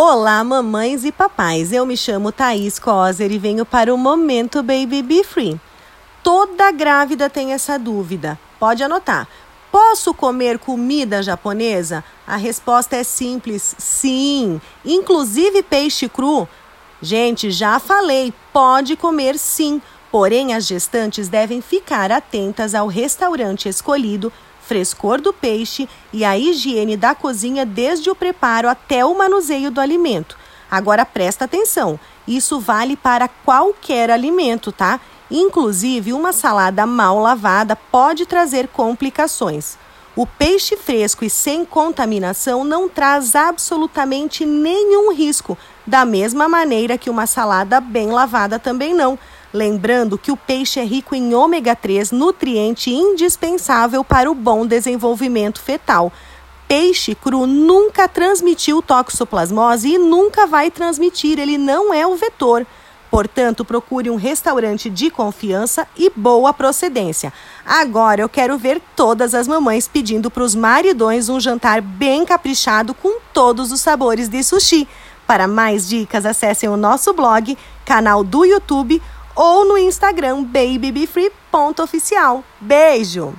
Olá, mamães e papais. Eu me chamo Thaís Coser e venho para o Momento Baby Be Free. Toda grávida tem essa dúvida. Pode anotar. Posso comer comida japonesa? A resposta é simples: sim, inclusive peixe cru. Gente, já falei, pode comer sim, porém as gestantes devem ficar atentas ao restaurante escolhido frescor do peixe e a higiene da cozinha desde o preparo até o manuseio do alimento. Agora presta atenção, isso vale para qualquer alimento, tá? Inclusive, uma salada mal lavada pode trazer complicações. O peixe fresco e sem contaminação não traz absolutamente nenhum risco, da mesma maneira que uma salada bem lavada também não. Lembrando que o peixe é rico em ômega 3, nutriente indispensável para o bom desenvolvimento fetal. Peixe cru nunca transmitiu toxoplasmose e nunca vai transmitir, ele não é o vetor. Portanto, procure um restaurante de confiança e boa procedência. Agora eu quero ver todas as mamães pedindo para os maridões um jantar bem caprichado com todos os sabores de sushi. Para mais dicas, acessem o nosso blog, canal do YouTube ou no Instagram babybefree.oficial. Beijo!